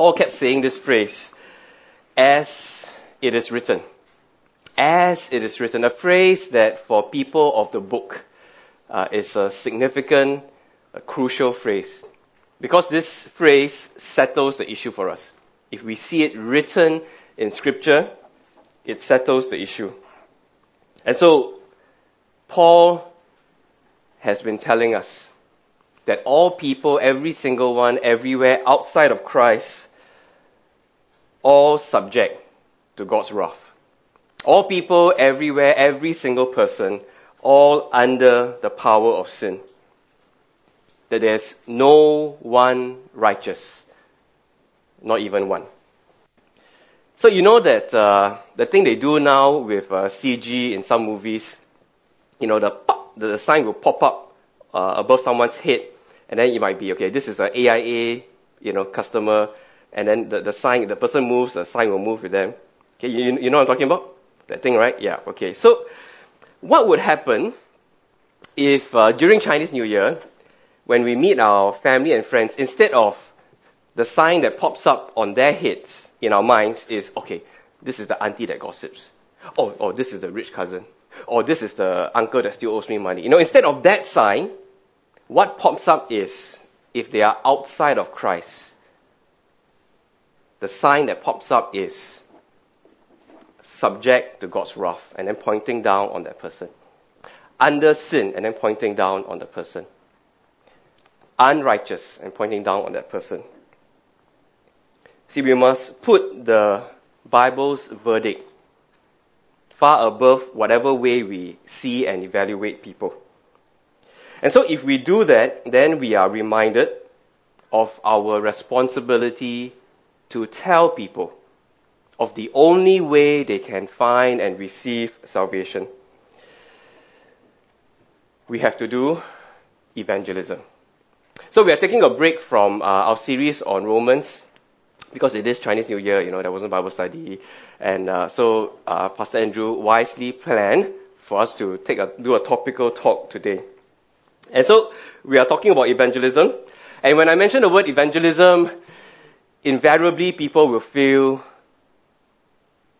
Paul kept saying this phrase, as it is written. As it is written. A phrase that for people of the book uh, is a significant, a crucial phrase. Because this phrase settles the issue for us. If we see it written in scripture, it settles the issue. And so, Paul has been telling us that all people, every single one, everywhere outside of Christ, all subject to God's wrath. All people, everywhere, every single person, all under the power of sin. That there's no one righteous. Not even one. So you know that uh, the thing they do now with uh, CG in some movies, you know, the, pop, the sign will pop up uh, above someone's head, and then it might be, okay, this is an AIA, you know, customer, and then the, the sign, the person moves, the sign will move with them. Okay, you, you know what I'm talking about? That thing, right? Yeah, okay. So, what would happen if uh, during Chinese New Year, when we meet our family and friends, instead of the sign that pops up on their heads in our minds is, okay, this is the auntie that gossips. Oh, oh, this is the rich cousin. Or this is the uncle that still owes me money. You know, instead of that sign, what pops up is, if they are outside of Christ, the sign that pops up is subject to God's wrath and then pointing down on that person. Under sin and then pointing down on the person. Unrighteous and pointing down on that person. See, we must put the Bible's verdict far above whatever way we see and evaluate people. And so if we do that, then we are reminded of our responsibility to tell people of the only way they can find and receive salvation. We have to do evangelism. So we are taking a break from uh, our series on Romans because it is Chinese New Year, you know, there wasn't Bible study. And uh, so uh, Pastor Andrew wisely planned for us to take a, do a topical talk today. And so we are talking about evangelism. And when I mention the word evangelism, invariably people will feel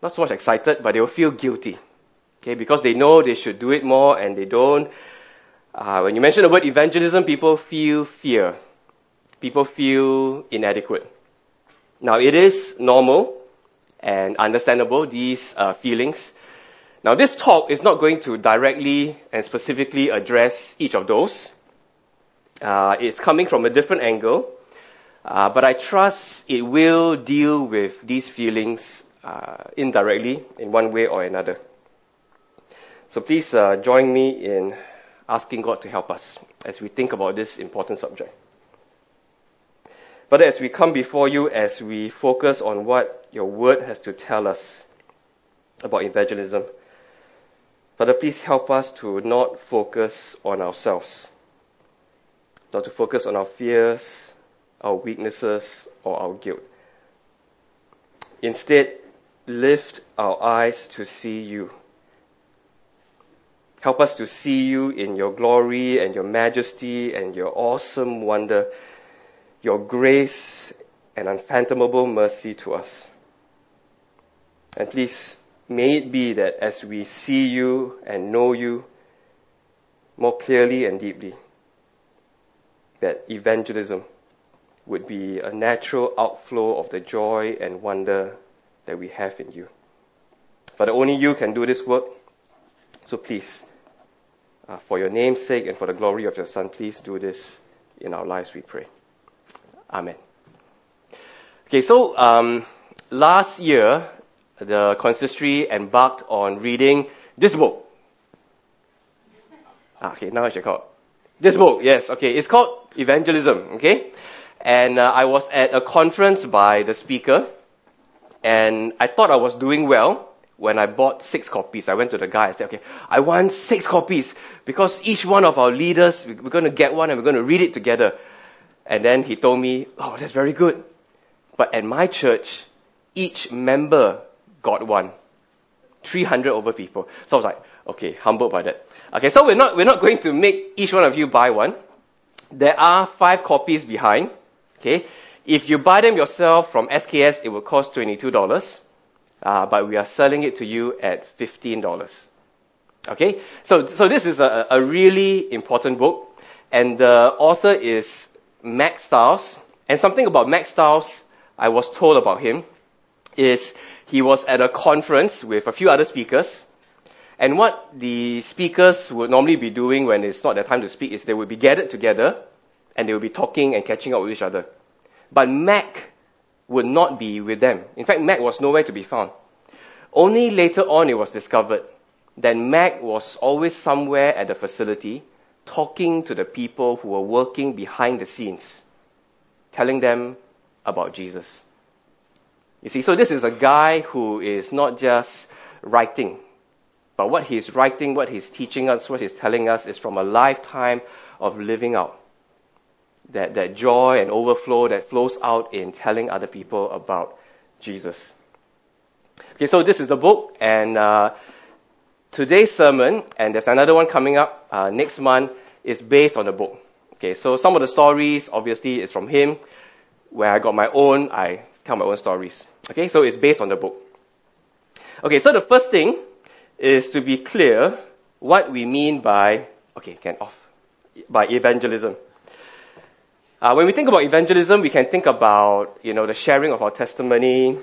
not so much excited, but they will feel guilty. Okay, because they know they should do it more and they don't. Uh, when you mention the word evangelism, people feel fear. People feel inadequate. Now, it is normal and understandable, these uh, feelings. Now, this talk is not going to directly and specifically address each of those. Uh, it's coming from a different angle. Uh, but I trust it will deal with these feelings uh, indirectly in one way or another. So please uh, join me in asking God to help us as we think about this important subject. But as we come before you, as we focus on what your word has to tell us about evangelism, Father, please help us to not focus on ourselves, not to focus on our fears, our weaknesses, or our guilt. Instead, lift our eyes to see you. Help us to see you in your glory and your majesty and your awesome wonder, your grace and unfathomable mercy to us. And please, may it be that as we see you and know you more clearly and deeply, that evangelism would be a natural outflow of the joy and wonder that we have in you. Father, only you can do this work. So please, uh, for your name's sake and for the glory of your Son, please do this in our lives, we pray. Amen. Okay, so um, last year, the consistory embarked on reading this book. Ah, okay, now I should call this book. Yes, okay, it's called Evangelism. Okay, and uh, I was at a conference by the speaker, and I thought I was doing well when I bought six copies. I went to the guy and said, okay, I want six copies because each one of our leaders, we're going to get one and we're going to read it together. And then he told me, oh, that's very good. But at my church, each member got one. 300 over people. So I was like, okay, humbled by that. Okay, so we're not, we're not going to make each one of you buy one. There are five copies behind. Okay? If you buy them yourself from SKS, it will cost $22, uh, but we are selling it to you at $15. Okay? So, so this is a, a really important book, and the author is Mack Stiles. And something about Mack Stiles I was told about him is he was at a conference with a few other speakers, and what the speakers would normally be doing when it's not their time to speak is they would be gathered together and they would be talking and catching up with each other. But Mack would not be with them. In fact, Mack was nowhere to be found. Only later on it was discovered that Mack was always somewhere at the facility talking to the people who were working behind the scenes, telling them about Jesus. You see, so this is a guy who is not just writing, but what he's writing, what he's teaching us, what he's telling us is from a lifetime of living out. That, that joy and overflow that flows out in telling other people about Jesus. Okay, so this is the book, and uh, today's sermon, and there's another one coming up uh, next month, is based on the book. Okay, so some of the stories, obviously, is from him. Where I got my own, I tell my own stories. Okay, so it's based on the book. Okay, so the first thing is to be clear what we mean by, okay, can off, by evangelism. Uh, when we think about evangelism, we can think about, you know, the sharing of our testimony.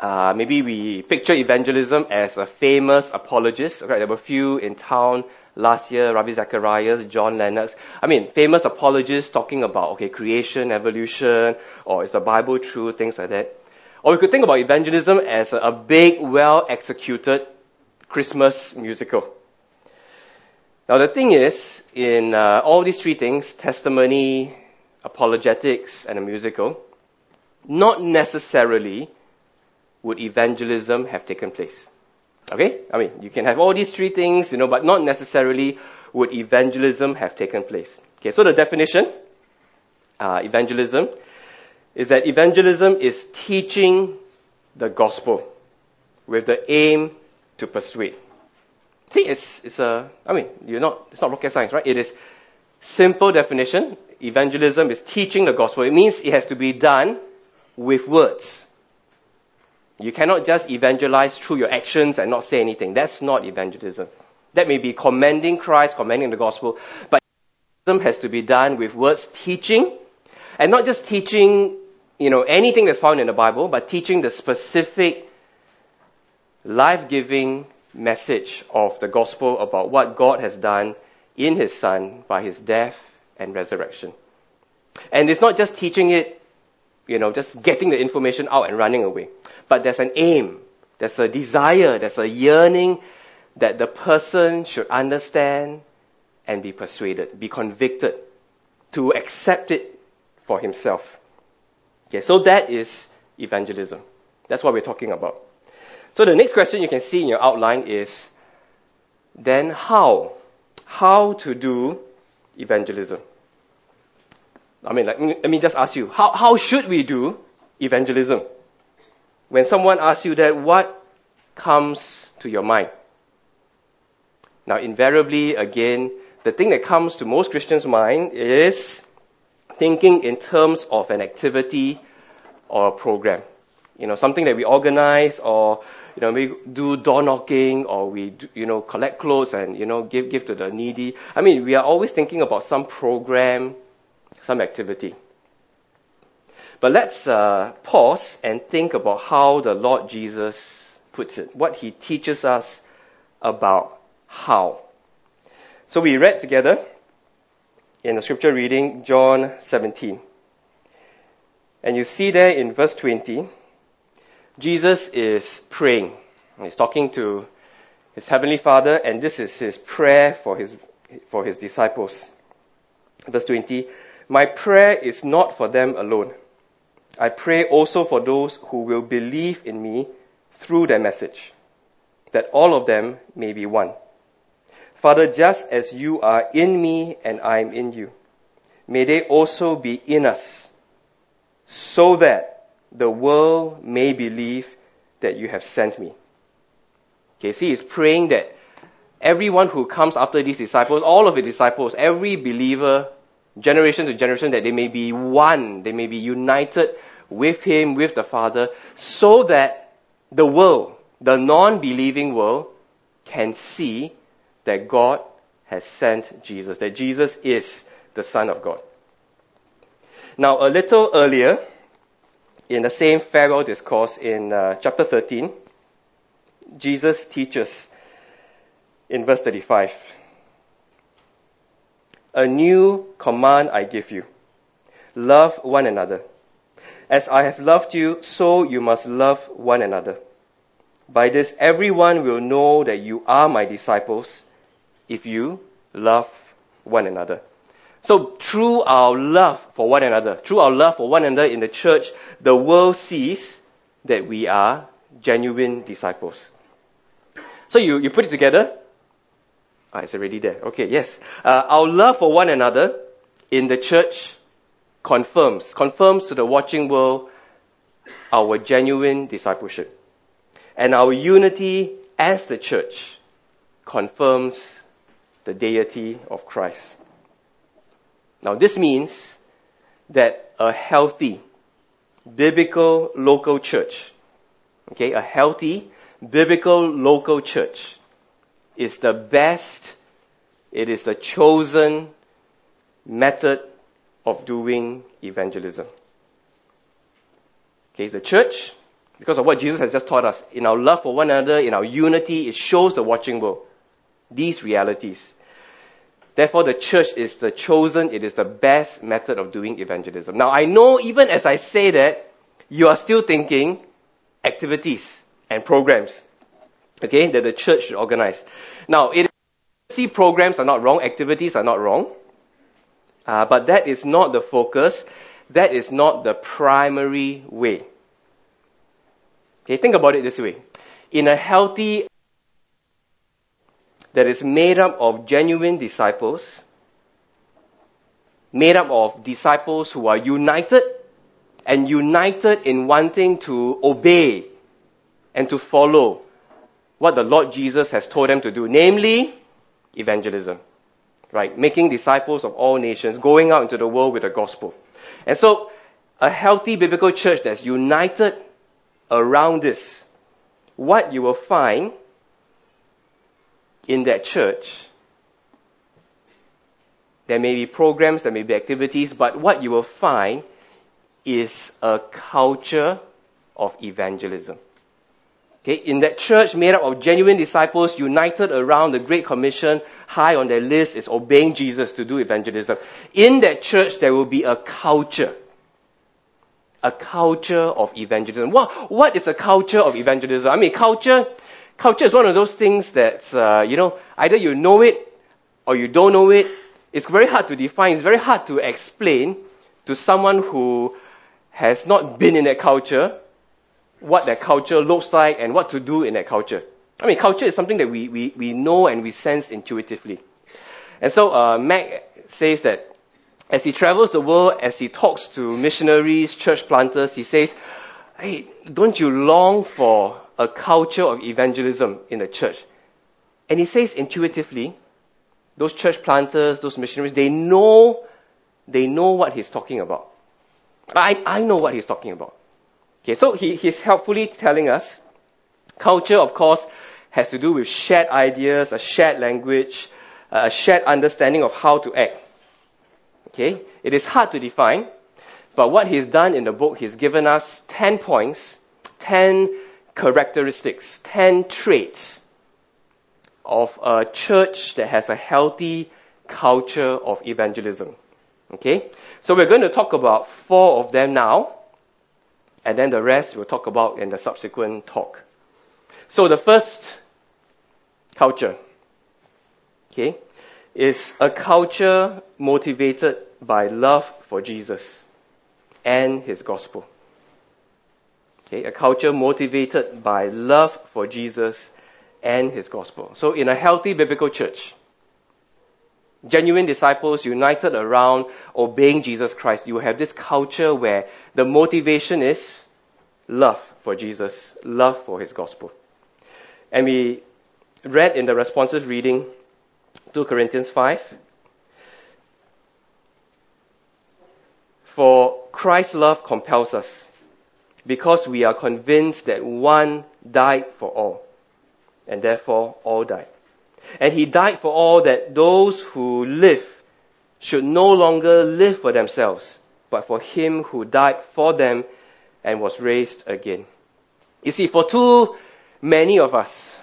Uh, maybe we picture evangelism as a famous apologist. There were a few in town last year, Ravi Zacharias, John Lennox. I mean, famous apologists talking about, okay, creation, evolution, or is the Bible true, things like that. Or we could think about evangelism as a, a big, well executed Christmas musical. Now the thing is, in uh, all these three things, testimony, apologetics, and a musical, not necessarily would evangelism have taken place. Okay? I mean, you can have all these three things, you know, but not necessarily would evangelism have taken place. Okay, so the definition, uh, evangelism, is that evangelism is teaching the gospel with the aim to persuade. See, it's, it's a, I mean, you're not, it's not rocket science, right? It is simple definition. Evangelism is teaching the gospel. It means it has to be done with words. You cannot just evangelize through your actions and not say anything. That's not evangelism. That may be commending Christ, commending the gospel, but evangelism has to be done with words teaching, and not just teaching, you know, anything that's found in the Bible, but teaching the specific life giving message of the gospel about what God has done in His Son by His death and resurrection. And it's not just teaching it, you know, just getting the information out and running away. But there's an aim, there's a desire, there's a yearning that the person should understand and be persuaded, be convicted, to accept it for himself. Okay, so that is evangelism. That's what we're talking about. So the next question you can see in your outline is then how? How to do evangelism? I mean, like, let me just ask you, how, how should we do evangelism? When someone asks you that, what comes to your mind? Now, invariably, again, the thing that comes to most Christians' mind is thinking in terms of an activity or a program. You know, something that we organize or you know, we do door knocking or we, do, you know, collect clothes and, you know, give, give to the needy. I mean, we are always thinking about some program, some activity. But let's uh, pause and think about how the Lord Jesus puts it, what he teaches us about how. So we read together in the scripture reading John 17. And you see there in verse 20, Jesus is praying. He's talking to his heavenly Father, and this is his prayer for his, for his disciples. Verse 20, My prayer is not for them alone. I pray also for those who will believe in me through their message, that all of them may be one. Father, just as you are in me and I am in you, may they also be in us, so that the world may believe that you have sent me. Okay, see, he's praying that everyone who comes after these disciples, all of the disciples, every believer generation to generation, that they may be one, they may be united with Him, with the Father, so that the world, the non-believing world, can see that God has sent Jesus, that Jesus is the Son of God. Now, a little earlier, in the same farewell discourse in uh, chapter 13, Jesus teaches in verse 35 A new command I give you love one another. As I have loved you, so you must love one another. By this, everyone will know that you are my disciples if you love one another. So through our love for one another, through our love for one another in the church, the world sees that we are genuine disciples. So you, you put it together. Ah, it's already there. Okay, yes. Uh, our love for one another in the church confirms, confirms to the watching world our genuine discipleship. And our unity as the church confirms the deity of Christ. Now this means that a healthy, biblical local church, okay, a healthy, biblical local church is the best, it is the chosen method of doing evangelism. Okay, the church, because of what Jesus has just taught us, in our love for one another, in our unity, it shows the watching world these realities. Therefore, the church is the chosen, it is the best method of doing evangelism. Now, I know even as I say that, you are still thinking activities and programs, okay, that the church should organize. Now, it, see, programs are not wrong, activities are not wrong. Uh, but that is not the focus. That is not the primary way. Okay, think about it this way. In a healthy that is made up of genuine disciples, made up of disciples who are united and united in wanting to obey and to follow what the Lord Jesus has told them to do, namely evangelism right? Making disciples of all nations, going out into the world with the gospel. And so, a healthy biblical church that's united around this, what you will find in that church, there may be programs, there may be activities, but what you will find is a culture of evangelism. Okay, in that church made up of genuine disciples united around the Great Commission, high on their list is obeying Jesus to do evangelism. In that church, there will be a culture. A culture of evangelism. What, what is a culture of evangelism? I mean, culture, culture is one of those things that, uh, you know, either you know it or you don't know it. It's very hard to define. It's very hard to explain to someone who has not been in that culture what that culture looks like and what to do in that culture. I mean, culture is something that we, we, we know and we sense intuitively. And so uh, Mack says that as he travels the world, as he talks to missionaries, church planters, he says, hey, don't you long for a culture of evangelism in the church? And he says intuitively, those church planters, those missionaries, they know, they know what he's talking about. I, I know what he's talking about. Okay, so he, he's helpfully telling us culture, of course, has to do with shared ideas, a shared language, a shared understanding of how to act. Okay, it is hard to define, but what he's done in the book, he's given us 10 points, 10 characteristics, 10 traits of a church that has a healthy culture of evangelism. Okay? So we're going to talk about four of them now and then the rest we'll talk about in the subsequent talk. So the first culture, okay, is a culture motivated by love for Jesus and his gospel. Okay, a culture motivated by love for Jesus and his gospel. So in a healthy biblical church, genuine disciples united around obeying Jesus Christ, you have this culture where the motivation is love for Jesus, love for his gospel. And we read in the responsive reading 2 Corinthians 5 For Christ's love compels us because we are convinced that one died for all and therefore all died. And he died for all that those who live should no longer live for themselves, but for him who died for them and was raised again. You see, for too many of us,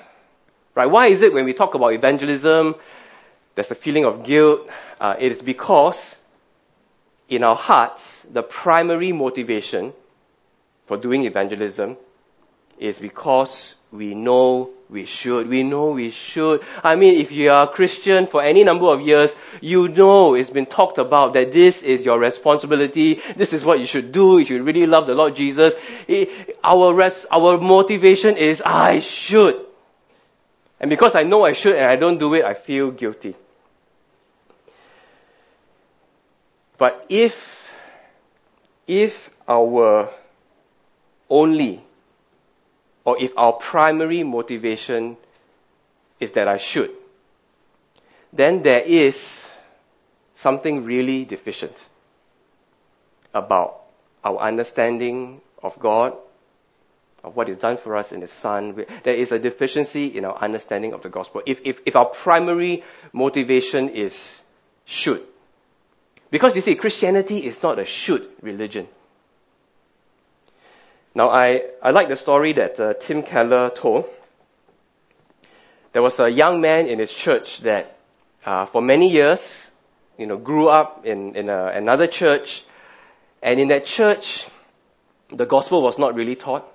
right, why is it when we talk about evangelism, there's a feeling of guilt? Uh, it is because in our hearts, the primary motivation for doing evangelism is because we know we should. We know we should. I mean, if you are a Christian for any number of years, you know it's been talked about that this is your responsibility. This is what you should do. If you really love the Lord Jesus. Our, res- our motivation is, I should. And because I know I should and I don't do it, I feel guilty. But if, if our only, or if our primary motivation is that I should, then there is something really deficient about our understanding of God, of what is done for us in His Son. There is a deficiency in our understanding of the gospel. If, if, if our primary motivation is should, because you see, Christianity is not a should religion. Now, I, I like the story that uh, Tim Keller told. There was a young man in his church that, uh, for many years, you know, grew up in, in a, another church, and in that church, the gospel was not really taught,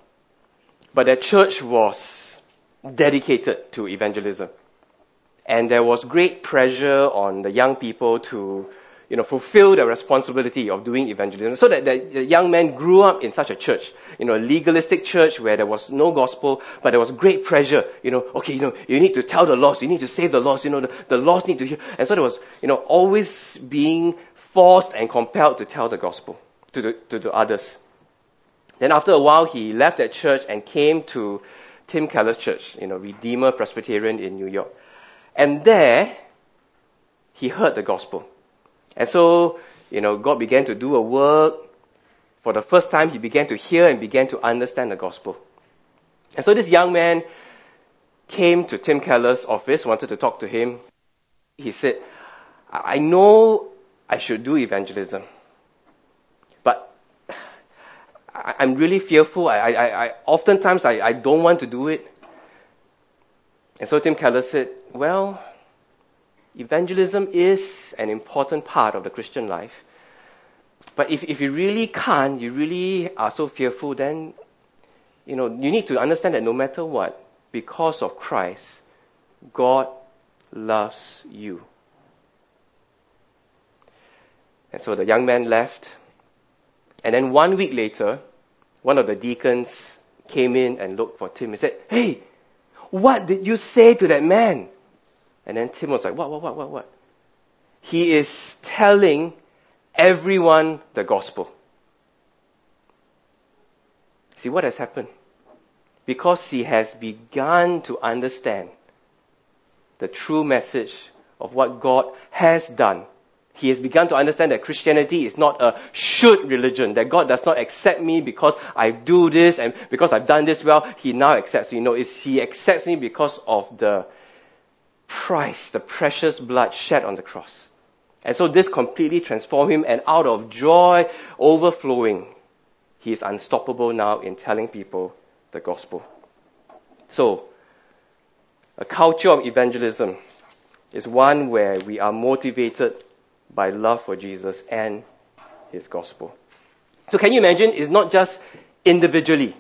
but that church was dedicated to evangelism. And there was great pressure on the young people to you know, fulfill the responsibility of doing evangelism. So that the young man grew up in such a church, you know, a legalistic church where there was no gospel, but there was great pressure, you know, okay, you know, you need to tell the lost, you need to save the lost, you know, the, the lost need to hear. And so there was, you know, always being forced and compelled to tell the gospel to the, to the others. Then after a while, he left that church and came to Tim Keller's church, you know, Redeemer Presbyterian in New York. And there, he heard the gospel. And so, you know, God began to do a work. For the first time, he began to hear and began to understand the gospel. And so this young man came to Tim Keller's office, wanted to talk to him. He said, I know I should do evangelism, but I'm really fearful. I, I, I oftentimes I, I don't want to do it. And so Tim Keller said, well, Evangelism is an important part of the Christian life. But if, if you really can't, you really are so fearful, then, you know, you need to understand that no matter what, because of Christ, God loves you. And so the young man left. And then one week later, one of the deacons came in and looked for Tim and said, Hey, what did you say to that man? And then Tim was like, what, what, what, what, what? He is telling everyone the gospel. See what has happened? Because he has begun to understand the true message of what God has done. He has begun to understand that Christianity is not a should religion, that God does not accept me because I do this and because I've done this well, He now accepts me. No, it's He accepts me because of the price, the precious blood shed on the cross. And so this completely transformed him, and out of joy overflowing, he is unstoppable now in telling people the gospel. So, a culture of evangelism is one where we are motivated by love for Jesus and his gospel. So can you imagine? It's not just individually,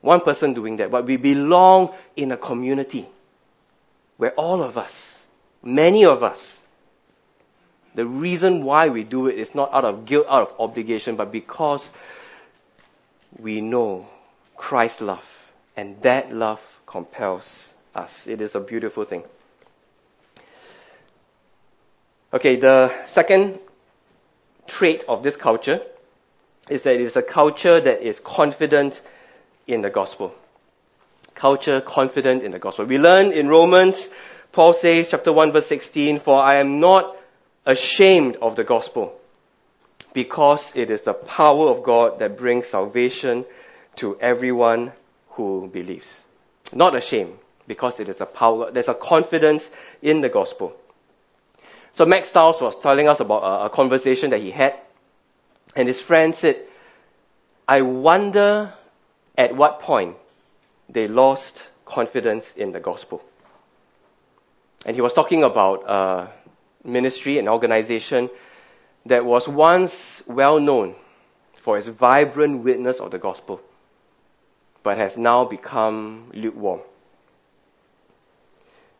one person doing that, but we belong in a community where all of us, many of us, the reason why we do it is not out of guilt, out of obligation, but because we know Christ's love, and that love compels us. It is a beautiful thing. Okay, the second trait of this culture is that it is a culture that is confident in the gospel culture confident in the gospel. We learn in Romans, Paul says, chapter 1 verse 16, for I am not ashamed of the gospel. because it is the power of God that brings salvation to everyone who believes. Not ashamed, because it is a power, there's a confidence in the gospel. So Mack Stiles was telling us about a, a conversation that he had, and his friend said, I wonder at what point they lost confidence in the gospel. And he was talking about a ministry, an organization that was once well known for its vibrant witness of the gospel, but has now become lukewarm.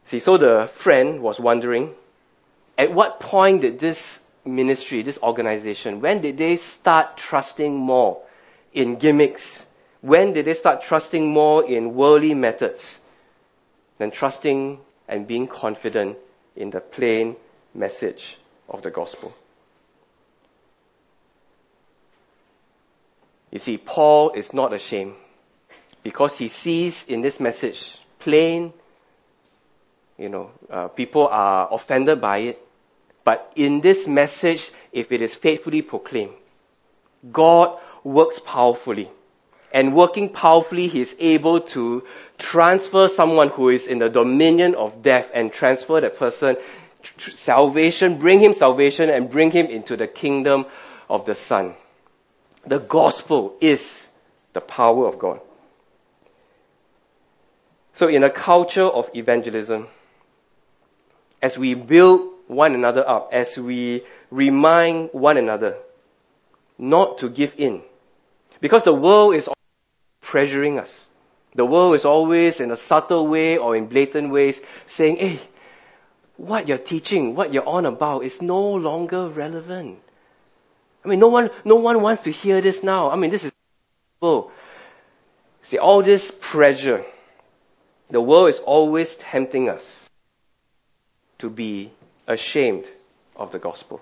See, so the friend was wondering, at what point did this ministry, this organization, when did they start trusting more in gimmicks? When did they start trusting more in worldly methods than trusting and being confident in the plain message of the gospel? You see, Paul is not ashamed because he sees in this message plain, you know, uh, people are offended by it. But in this message, if it is faithfully proclaimed, God works powerfully. And working powerfully, He is able to transfer someone who is in the dominion of death and transfer that person salvation, bring him salvation and bring him into the kingdom of the Son. The gospel is the power of God. So in a culture of evangelism, as we build one another up, as we remind one another not to give in, because the world is pressuring us. The world is always in a subtle way or in blatant ways saying, hey, what you're teaching, what you're on about is no longer relevant. I mean, no one, no one wants to hear this now. I mean, this is, see, all this pressure, the world is always tempting us to be ashamed of the gospel.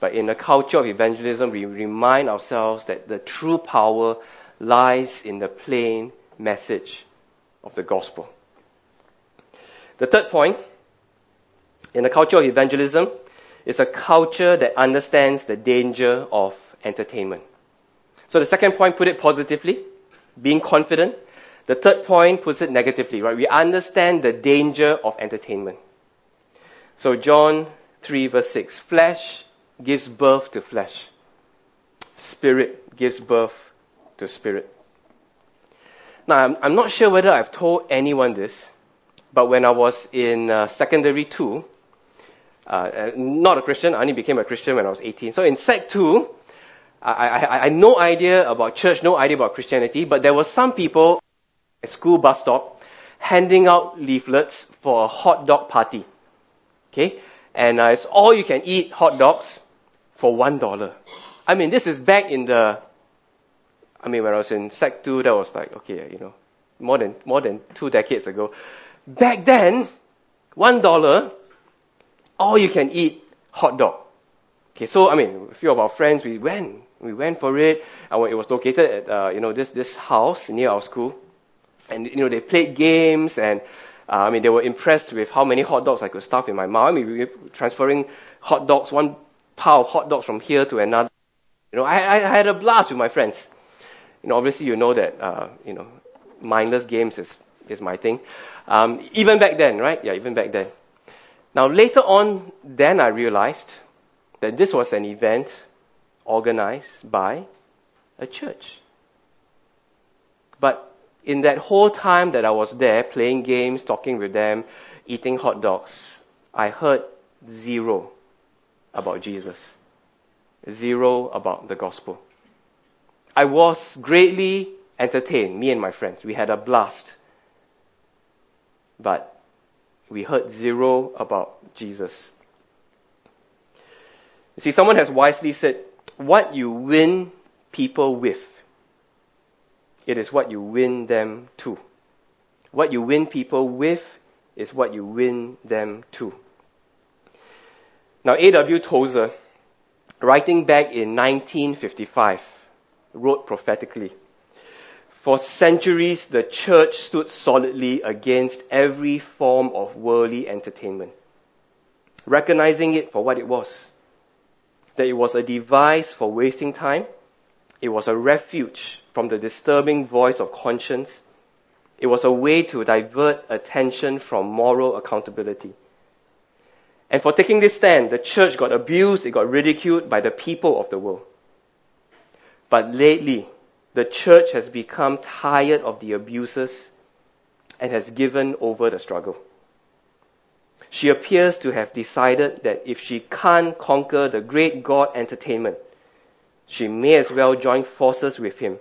But in a culture of evangelism, we remind ourselves that the true power lies in the plain message of the gospel. The third point, in a culture of evangelism, is a culture that understands the danger of entertainment. So the second point, put it positively, being confident. The third point puts it negatively, right? We understand the danger of entertainment. So John 3 verse 6, flesh gives birth to flesh. Spirit gives birth to spirit. Now, I'm, I'm not sure whether I've told anyone this, but when I was in uh, secondary two, uh, not a Christian. I only became a Christian when I was 18. So in Sec 2, I, I, I had no idea about church, no idea about Christianity, but there were some people at school bus stop handing out leaflets for a hot dog party. Okay? And uh, it's all you can eat hot dogs for one dollar. I mean, this is back in the, I mean, when I was in Sec 2, that was like, okay, you know, more than, more than two decades ago. Back then, one dollar all you can eat hot dog. Okay, so I mean, a few of our friends, we went, we went for it. It was located at, uh, you know, this, this house near our school. And, you know, they played games and, uh, I mean, they were impressed with how many hot dogs I could stuff in my mouth. I mean, we were transferring hot dogs, one pile of hot dogs from here to another. You know, I, I had a blast with my friends. You know, obviously you know that, uh, you know, mindless games is, is my thing. Um, even back then, right? Yeah, even back then. Now, later on, then I realized that this was an event organized by a church. But in that whole time that I was there, playing games, talking with them, eating hot dogs, I heard zero about Jesus. Zero about the gospel. I was greatly entertained, me and my friends. We had a blast. But we heard zero about Jesus. You see, someone has wisely said, what you win people with, it is what you win them to. What you win people with is what you win them to. Now, A.W. Tozer, writing back in 1955, wrote prophetically, for centuries, the church stood solidly against every form of worldly entertainment, recognizing it for what it was that it was a device for wasting time. It was a refuge from the disturbing voice of conscience. It was a way to divert attention from moral accountability. And for taking this stand, the church got abused, it got ridiculed by the people of the world. But lately, the church has become tired of the abuses and has given over the struggle. She appears to have decided that if she can't conquer the great God entertainment, she may as well join forces with him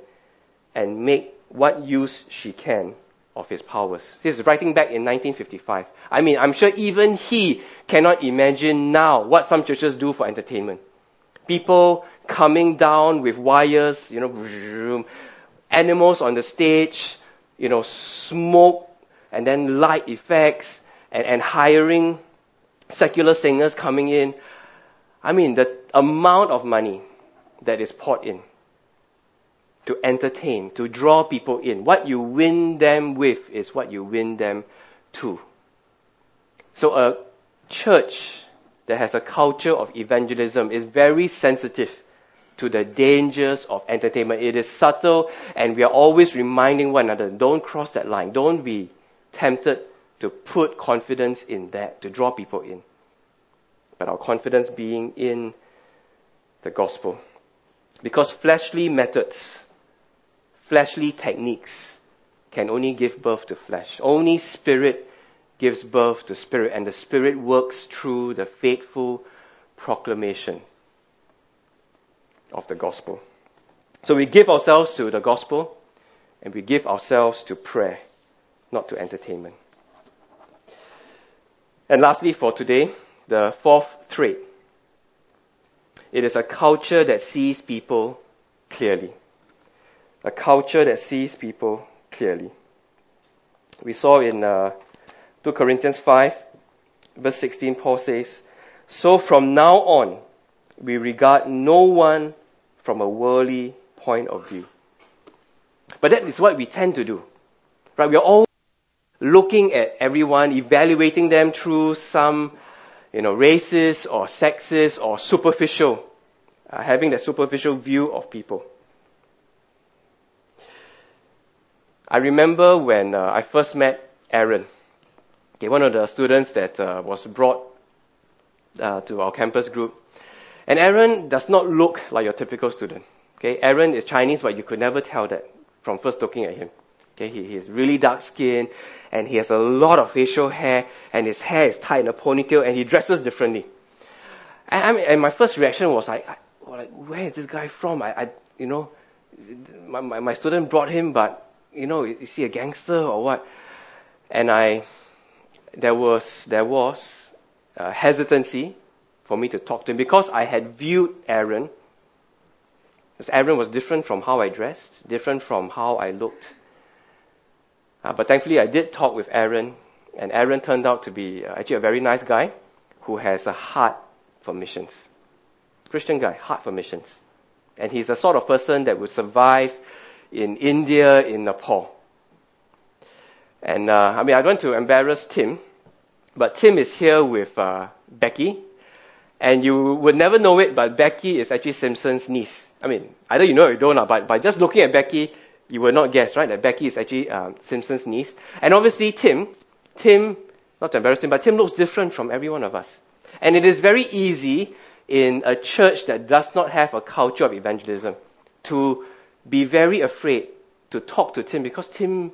and make what use she can of his powers. This is writing back in 1955. I mean, I'm sure even he cannot imagine now what some churches do for entertainment. People coming down with wires, you know, animals on the stage, you know, smoke and then light effects and, and hiring secular singers coming in. I mean, the amount of money that is poured in to entertain, to draw people in. What you win them with is what you win them to. So a church that has a culture of evangelism is very sensitive to the dangers of entertainment. It is subtle and we are always reminding one another, don't cross that line. Don't be tempted to put confidence in that, to draw people in. But our confidence being in the gospel. Because fleshly methods, fleshly techniques can only give birth to flesh. Only spirit gives birth to spirit, and the spirit works through the faithful proclamation of the gospel. So we give ourselves to the gospel and we give ourselves to prayer, not to entertainment. And lastly, for today, the fourth trait. It is a culture that sees people clearly. A culture that sees people clearly. We saw in uh, 2 Corinthians 5, verse 16, Paul says, So from now on, we regard no one from a worldly point of view. But that is what we tend to do. Right? We are all looking at everyone, evaluating them through some, you know, racist or sexist or superficial, uh, having that superficial view of people. I remember when uh, I first met Aaron, okay, one of the students that uh, was brought uh, to our campus group. And Aaron does not look like your typical student. Okay, Aaron is Chinese, but you could never tell that from first looking at him. Okay, he, he's really dark skinned and he has a lot of facial hair and his hair is tied in a ponytail and he dresses differently. And, I mean, and my first reaction was like, I, like, where is this guy from? I, I you know, my, my, my student brought him, but, you know, is he a gangster or what? And I, there was, there was uh, hesitancy for me to talk to him because I had viewed Aaron. Because Aaron was different from how I dressed, different from how I looked. Uh, but thankfully, I did talk with Aaron, and Aaron turned out to be uh, actually a very nice guy who has a heart for missions. Christian guy, heart for missions. And he's the sort of person that would survive in India, in Nepal. And uh, I mean, I don't want to embarrass Tim, but Tim is here with uh, Becky, and you would never know it, but Becky is actually Simpson's niece. I mean, either you know or you don't, but by just looking at Becky, you would not guess, right, that Becky is actually um, Simpson's niece. And obviously, Tim, Tim, not to embarrass him, but Tim looks different from every one of us. And it is very easy in a church that does not have a culture of evangelism to be very afraid to talk to Tim because Tim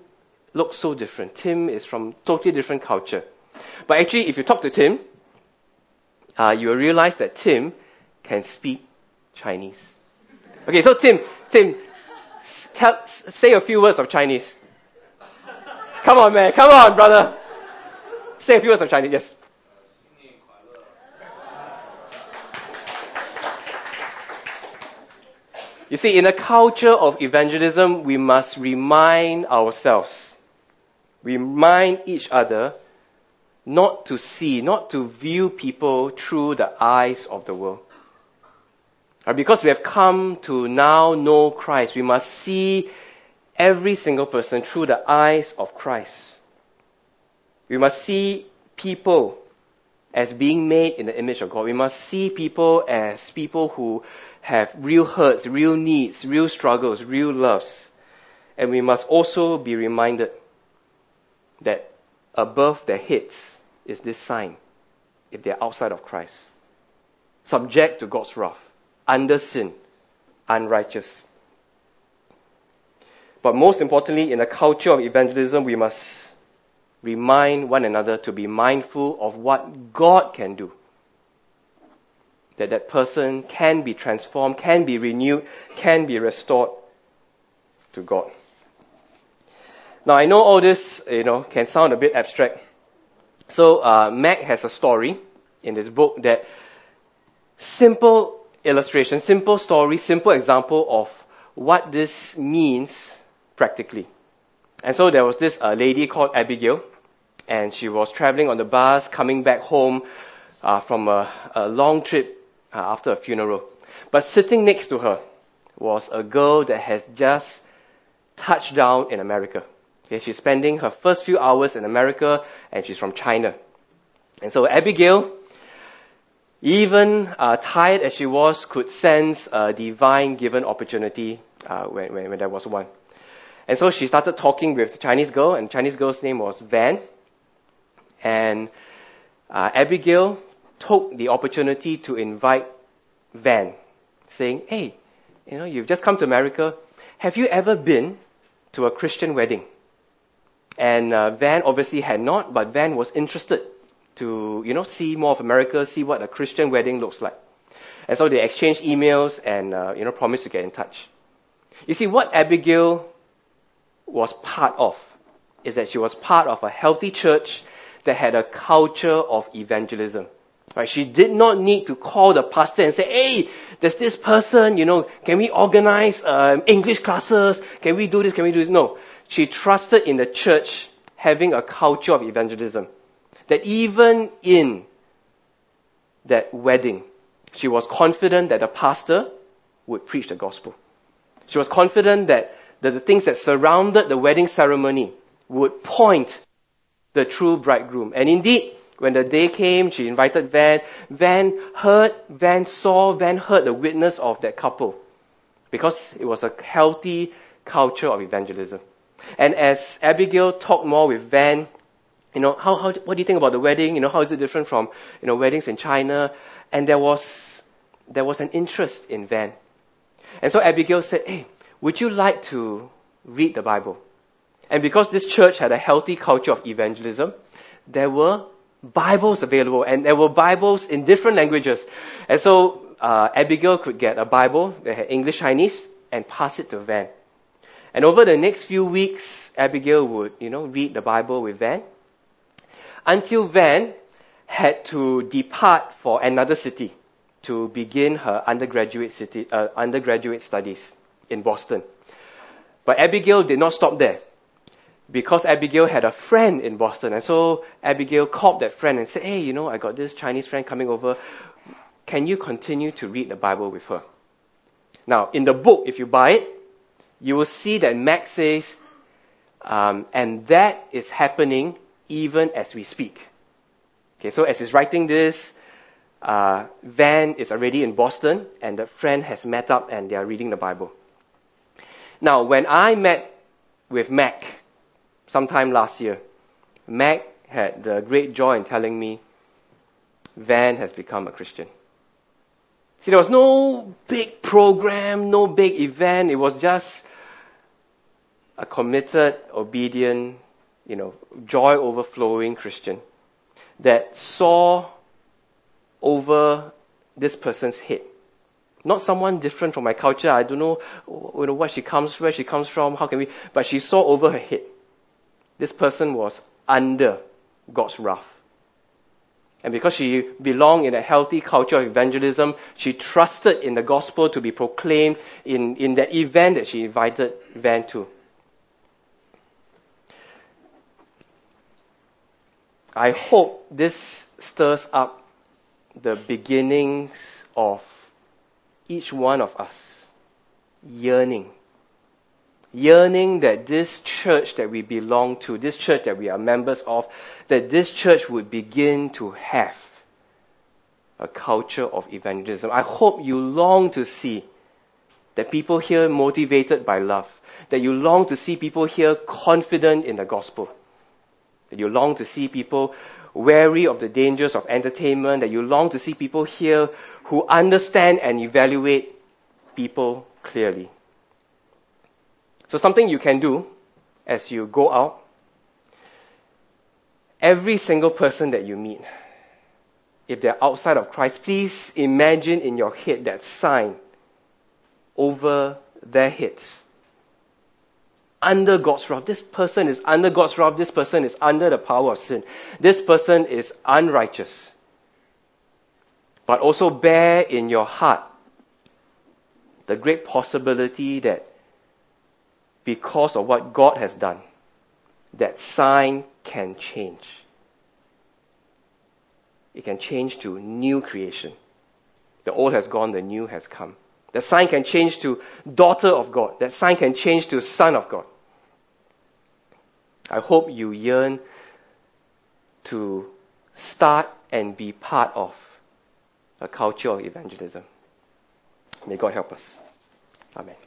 looks so different. Tim is from totally different culture. But actually, if you talk to Tim, uh, you will realize that Tim can speak Chinese. Okay, so Tim, Tim, tell, say a few words of Chinese. Come on, man. Come on, brother. Say a few words of Chinese, yes. You see, in a culture of evangelism, we must remind ourselves, remind each other not to see, not to view people through the eyes of the world. Because we have come to now know Christ, we must see every single person through the eyes of Christ. We must see people as being made in the image of God. We must see people as people who have real hurts, real needs, real struggles, real loves. And we must also be reminded that above their heads is this sign if they're outside of Christ. Subject to God's wrath, under sin, unrighteous. But most importantly, in a culture of evangelism, we must remind one another to be mindful of what God can do. That that person can be transformed, can be renewed, can be restored to God. Now I know all this, you know, can sound a bit abstract. So uh, Mack has a story in this book that simple illustration, simple story, simple example of what this means practically. And so there was this uh, lady called Abigail, and she was traveling on the bus, coming back home uh, from a, a, long trip uh, after a funeral. But sitting next to her was a girl that has just touched down in America. Okay, she's spending her first few hours in America, and she's from China. And so Abigail, even uh, tired as she was, could sense a divine given opportunity uh, when, when, when there was one. And so she started talking with the Chinese girl, and the Chinese girl's name was Van. And uh, Abigail took the opportunity to invite Van, saying, Hey, you know, you've just come to America. Have you ever been to a Christian wedding? And uh, Van obviously had not, but Van was interested to, you know, see more of America, see what a Christian wedding looks like. And so they exchanged emails and, uh, you know, promised to get in touch. You see, what Abigail was part of is that she was part of a healthy church that had a culture of evangelism. Right? She did not need to call the pastor and say, hey, there's this person, you know, can we organize um, English classes? Can we do this? Can we do this? No. She trusted in the church having a culture of evangelism. That even in that wedding, she was confident that the pastor would preach the gospel. She was confident that the, the things that surrounded the wedding ceremony would point the true bridegroom. And indeed, when the day came, she invited Van. Van heard, Van saw, Van heard the witness of that couple. Because it was a healthy culture of evangelism. And as Abigail talked more with Van, you know, how, how, what do you think about the wedding? You know, how is it different from, you know, weddings in China? And there was, there was an interest in Van. And so Abigail said, hey, would you like to read the Bible? And because this church had a healthy culture of evangelism, there were Bibles available, and there were Bibles in different languages. And so uh, Abigail could get a Bible that had English, Chinese, and pass it to Van. And over the next few weeks, Abigail would, you know, read the Bible with Van, until Van had to depart for another city to begin her undergraduate city, uh, undergraduate studies in Boston. But Abigail did not stop there because Abigail had a friend in Boston. And so Abigail called that friend and said, Hey, you know, I got this Chinese friend coming over. Can you continue to read the Bible with her? Now, in the book, if you buy it, you will see that Max says, um, and that is happening even as we speak. Okay, so as he's writing this, uh, Van is already in Boston, and the friend has met up and they are reading the Bible. Now, when I met with Mack sometime last year, Mack had the great joy in telling me Van has become a Christian. See, there was no big program, no big event. It was just a committed, obedient, you know, joy overflowing Christian that saw over this person's head not someone different from my culture. I don't know, you know what she comes, where she comes from, how can we, but she saw over her head. This person was under God's wrath. And because she belonged in a healthy culture of evangelism, she trusted in the gospel to be proclaimed in, in that event that she invited Van to. I hope this stirs up the beginnings of each one of us yearning. Yearning that this church that we belong to, this church that we are members of, that this church would begin to have a culture of evangelism. I hope you long to see that people here motivated by love, that you long to see people here confident in the gospel, that you long to see people wary of the dangers of entertainment, that you long to see people here who understand and evaluate people clearly. So something you can do as you go out, every single person that you meet, if they're outside of Christ, please imagine in your head that sign over their heads. Under God's wrath. This person is under God's wrath. This person is under the power of sin. This person is unrighteous. But also bear in your heart the great possibility that because of what God has done, that sign can change. It can change to new creation. The old has gone, the new has come. That sign can change to daughter of God. That sign can change to son of God. I hope you yearn to start and be part of a culture of evangelism. May God help us. Amen.